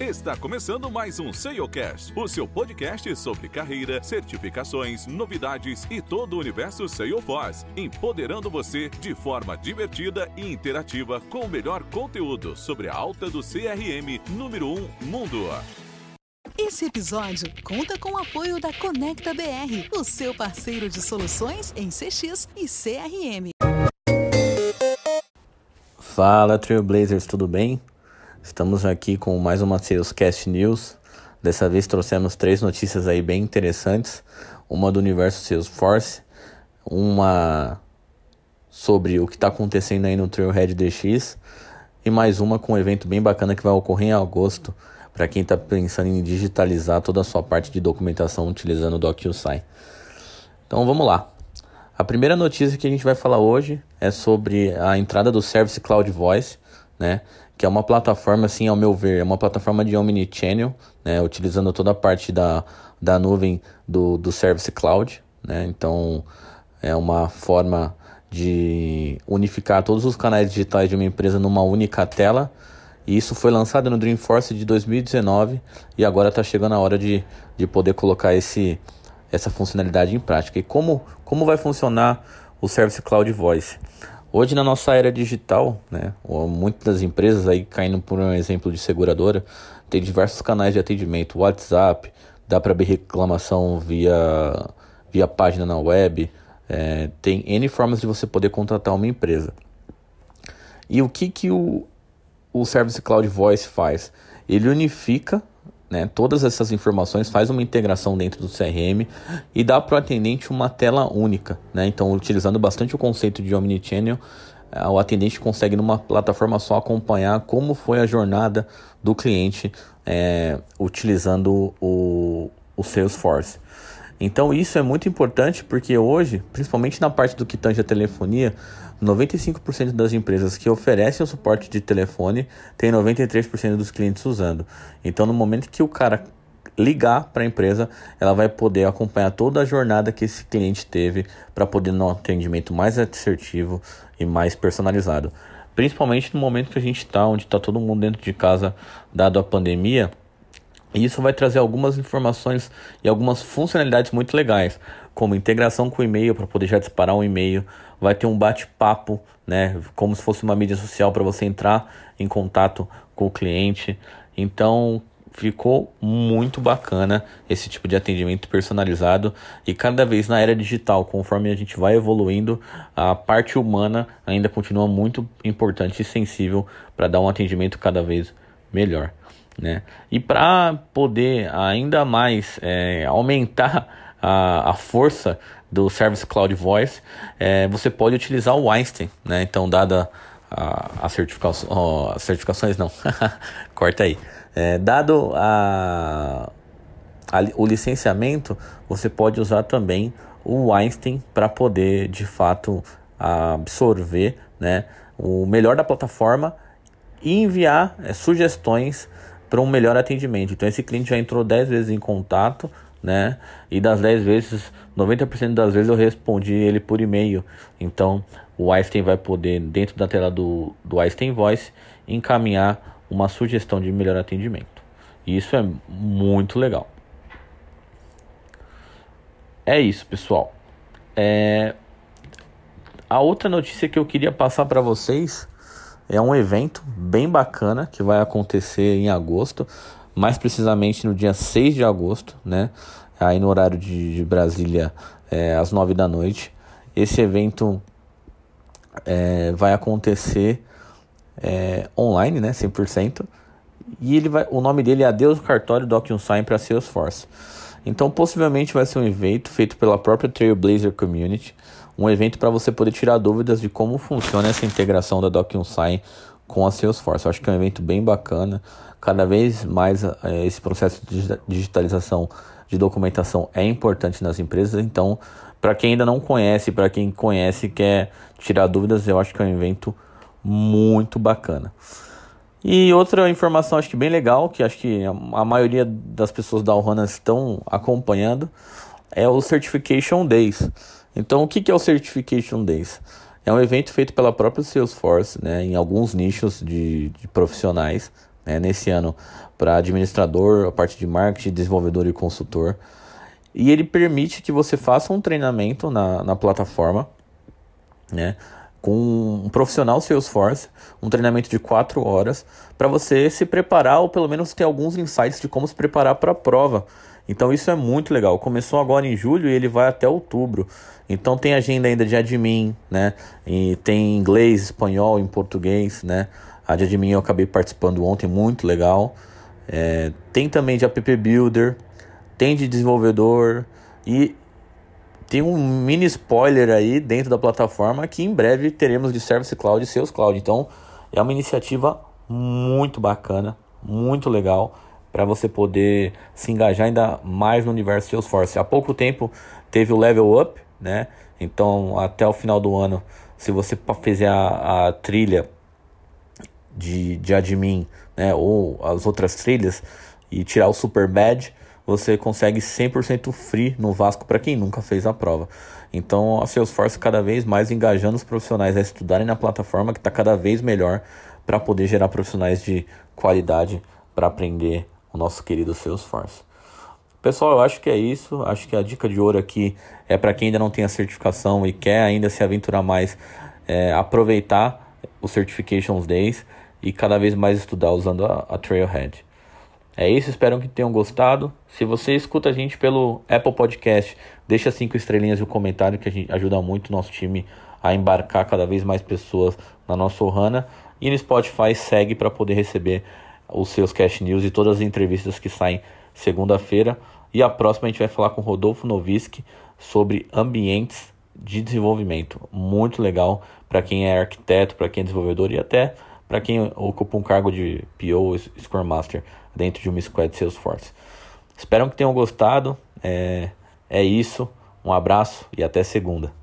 Está começando mais um SEOcast, o seu podcast sobre carreira, certificações, novidades e todo o universo Salesforce, empoderando você de forma divertida e interativa com o melhor conteúdo sobre a alta do CRM número 1 mundo. Esse episódio conta com o apoio da Conecta BR, o seu parceiro de soluções em CX e CRM. Fala Trailblazers, tudo bem? Estamos aqui com mais uma Salescast News. Dessa vez trouxemos três notícias aí bem interessantes. Uma do universo Salesforce, uma sobre o que está acontecendo aí no Trailhead DX e mais uma com um evento bem bacana que vai ocorrer em agosto para quem está pensando em digitalizar toda a sua parte de documentação utilizando o DocuSign. Então vamos lá. A primeira notícia que a gente vai falar hoje é sobre a entrada do Service Cloud Voice, né? Que é uma plataforma, assim, ao meu ver, é uma plataforma de omnichannel, né? Utilizando toda a parte da, da nuvem do, do Service Cloud, né? Então, é uma forma de unificar todos os canais digitais de uma empresa numa única tela. E isso foi lançado no Dreamforce de 2019 e agora está chegando a hora de, de poder colocar esse, essa funcionalidade em prática. E como, como vai funcionar o Service Cloud Voice? Hoje na nossa era digital, né, muitas das empresas aí caindo por um exemplo de seguradora, tem diversos canais de atendimento, WhatsApp, dá para abrir reclamação via, via página na web, é, tem N formas de você poder contratar uma empresa. E o que, que o, o Service Cloud Voice faz? Ele unifica né, todas essas informações, faz uma integração dentro do CRM e dá para o atendente uma tela única. Né? Então, utilizando bastante o conceito de Omnichannel, eh, o atendente consegue numa plataforma só acompanhar como foi a jornada do cliente é, utilizando o, o Salesforce. Então isso é muito importante porque hoje, principalmente na parte do que tange a telefonia, 95% das empresas que oferecem o suporte de telefone tem 93% dos clientes usando. Então, no momento que o cara ligar para a empresa, ela vai poder acompanhar toda a jornada que esse cliente teve para poder dar um atendimento mais assertivo e mais personalizado. Principalmente no momento que a gente está, onde está todo mundo dentro de casa, dado a pandemia. E isso vai trazer algumas informações e algumas funcionalidades muito legais, como integração com e-mail para poder já disparar um e-mail, vai ter um bate-papo, né, como se fosse uma mídia social para você entrar em contato com o cliente. Então, ficou muito bacana esse tipo de atendimento personalizado e cada vez na era digital, conforme a gente vai evoluindo, a parte humana ainda continua muito importante e sensível para dar um atendimento cada vez melhor. Né? E para poder ainda mais é, aumentar a, a força do Service Cloud Voice, é, você pode utilizar o Einstein. Né? Então, dada oh, as certificações, não, corta aí. É, dado a, a, o licenciamento, você pode usar também o Einstein para poder de fato absorver né, o melhor da plataforma e enviar é, sugestões para um melhor atendimento. Então esse cliente já entrou 10 vezes em contato, né? E das 10 vezes, 90% das vezes eu respondi ele por e-mail. Então o Einstein vai poder, dentro da tela do, do Einstein Voice, encaminhar uma sugestão de melhor atendimento. E isso é muito legal. É isso, pessoal. É... A outra notícia que eu queria passar para vocês é um evento bem bacana que vai acontecer em agosto, mais precisamente no dia 6 de agosto, né? Aí no horário de, de Brasília, é, às 9 da noite. Esse evento é, vai acontecer é, online, né? 100%. E ele vai, o nome dele é Adeus Cartório DocuSign para Salesforce. Então, possivelmente vai ser um evento feito pela própria Trailblazer Community, um evento para você poder tirar dúvidas de como funciona essa integração da DocuSign com a Salesforce. Eu acho que é um evento bem bacana. Cada vez mais é, esse processo de digitalização de documentação é importante nas empresas. Então, para quem ainda não conhece, para quem conhece e quer tirar dúvidas, eu acho que é um evento muito bacana. E outra informação acho que bem legal, que acho que a maioria das pessoas da Ohana estão acompanhando, é o Certification Days. Então, o que é o Certification Days? É um evento feito pela própria Salesforce, né, em alguns nichos de, de profissionais, né, nesse ano para administrador, a parte de marketing, desenvolvedor e consultor. E ele permite que você faça um treinamento na, na plataforma, né? Com um profissional Salesforce, um treinamento de 4 horas, para você se preparar ou pelo menos ter alguns insights de como se preparar para a prova. Então isso é muito legal. Começou agora em julho e ele vai até outubro. Então tem agenda ainda de admin, né? E tem inglês, espanhol, em português, né? A de admin eu acabei participando ontem, muito legal. É, tem também de app builder, tem de desenvolvedor e tem um mini spoiler aí dentro da plataforma que em breve teremos de Service Cloud e Sales Cloud. Então é uma iniciativa muito bacana, muito legal para você poder se engajar ainda mais no universo Salesforce. Há pouco tempo teve o Level Up, né? Então até o final do ano, se você fizer a, a trilha de, de admin, né, ou as outras trilhas e tirar o Super Badge, você consegue 100% free no Vasco para quem nunca fez a prova. Então a Salesforce cada vez mais engajando os profissionais a estudarem na plataforma que está cada vez melhor para poder gerar profissionais de qualidade para aprender o nosso querido Salesforce. Pessoal, eu acho que é isso. Acho que a dica de ouro aqui é para quem ainda não tem a certificação e quer ainda se aventurar mais, é, aproveitar os Certifications Days e cada vez mais estudar usando a, a Trailhead. É isso, espero que tenham gostado. Se você escuta a gente pelo Apple Podcast, deixa cinco estrelinhas e um comentário que a gente ajuda muito o nosso time a embarcar cada vez mais pessoas na nossa Ohana. E no Spotify segue para poder receber os seus Cash News e todas as entrevistas que saem segunda-feira. E a próxima a gente vai falar com Rodolfo Noviski sobre ambientes de desenvolvimento. Muito legal para quem é arquiteto, para quem é desenvolvedor e até para quem ocupa um cargo de PO ou Scrum Master dentro de uma squad Salesforce. Espero que tenham gostado. É, é isso. Um abraço e até segunda.